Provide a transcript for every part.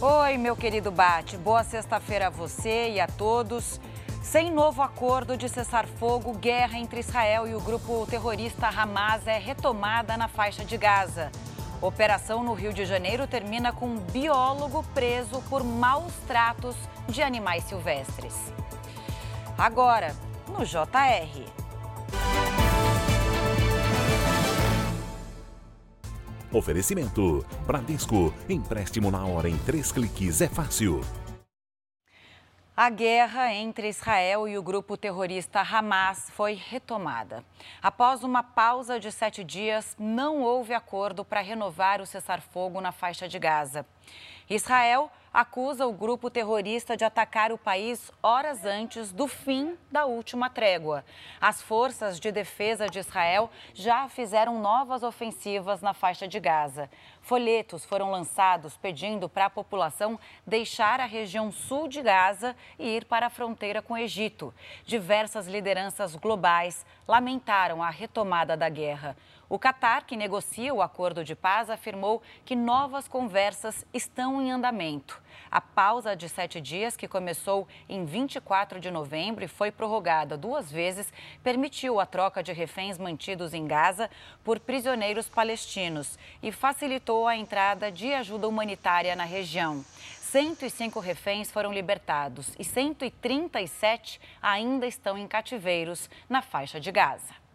Oi, meu querido Bate. Boa sexta-feira a você e a todos. Sem novo acordo de cessar-fogo, guerra entre Israel e o grupo terrorista Hamas é retomada na faixa de Gaza. Operação no Rio de Janeiro termina com um biólogo preso por maus tratos de animais silvestres. Agora, no JR. Oferecimento: Bradesco. Empréstimo na hora em três cliques é fácil. A guerra entre Israel e o grupo terrorista Hamas foi retomada. Após uma pausa de sete dias, não houve acordo para renovar o cessar-fogo na faixa de Gaza. Israel acusa o grupo terrorista de atacar o país horas antes do fim da última trégua. As forças de defesa de Israel já fizeram novas ofensivas na faixa de Gaza. Folhetos foram lançados pedindo para a população deixar a região sul de Gaza e ir para a fronteira com o Egito. Diversas lideranças globais lamentaram a retomada da guerra. O Catar, que negocia o acordo de paz, afirmou que novas conversas estão em andamento. A pausa de sete dias, que começou em 24 de novembro e foi prorrogada duas vezes, permitiu a troca de reféns mantidos em Gaza por prisioneiros palestinos e facilitou a entrada de ajuda humanitária na região. 105 reféns foram libertados e 137 ainda estão em cativeiros na faixa de Gaza.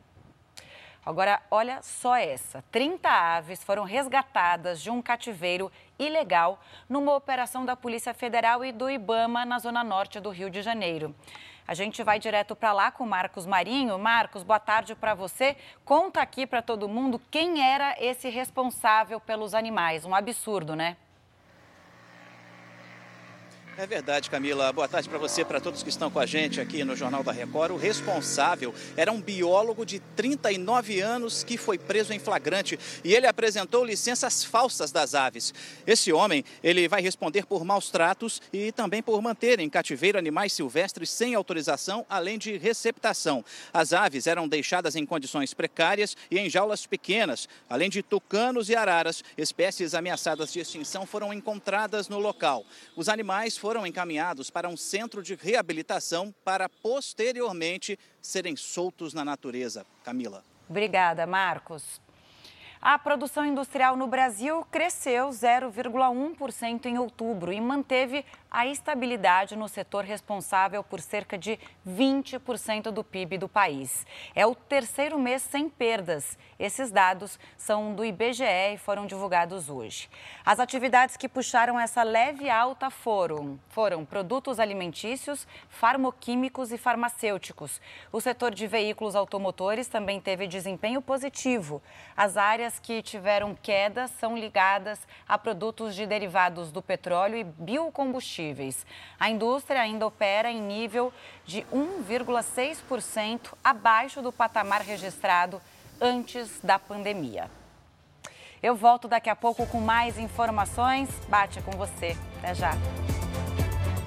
Agora, olha só essa: 30 aves foram resgatadas de um cativeiro ilegal numa operação da Polícia Federal e do Ibama na zona norte do Rio de Janeiro. A gente vai direto para lá com Marcos Marinho. Marcos, boa tarde para você. Conta aqui para todo mundo quem era esse responsável pelos animais. Um absurdo, né? É verdade, Camila. Boa tarde para você, para todos que estão com a gente aqui no Jornal da Record. O responsável era um biólogo de 39 anos que foi preso em flagrante e ele apresentou licenças falsas das aves. Esse homem, ele vai responder por maus tratos e também por manter em cativeiro animais silvestres sem autorização, além de receptação. As aves eram deixadas em condições precárias e em jaulas pequenas. Além de tucanos e araras, espécies ameaçadas de extinção foram encontradas no local. Os animais foram encaminhados para um centro de reabilitação para posteriormente serem soltos na natureza. Camila. Obrigada, Marcos. A produção industrial no Brasil cresceu 0,1% em outubro e manteve a estabilidade no setor responsável por cerca de 20% do PIB do país. É o terceiro mês sem perdas. Esses dados são do IBGE e foram divulgados hoje. As atividades que puxaram essa leve alta foram, foram produtos alimentícios, farmoquímicos e farmacêuticos. O setor de veículos automotores também teve desempenho positivo. As áreas que tiveram queda são ligadas a produtos de derivados do petróleo e biocombustíveis combustíveis. A indústria ainda opera em nível de 1,6% abaixo do patamar registrado antes da pandemia. Eu volto daqui a pouco com mais informações. Bate com você. Até já.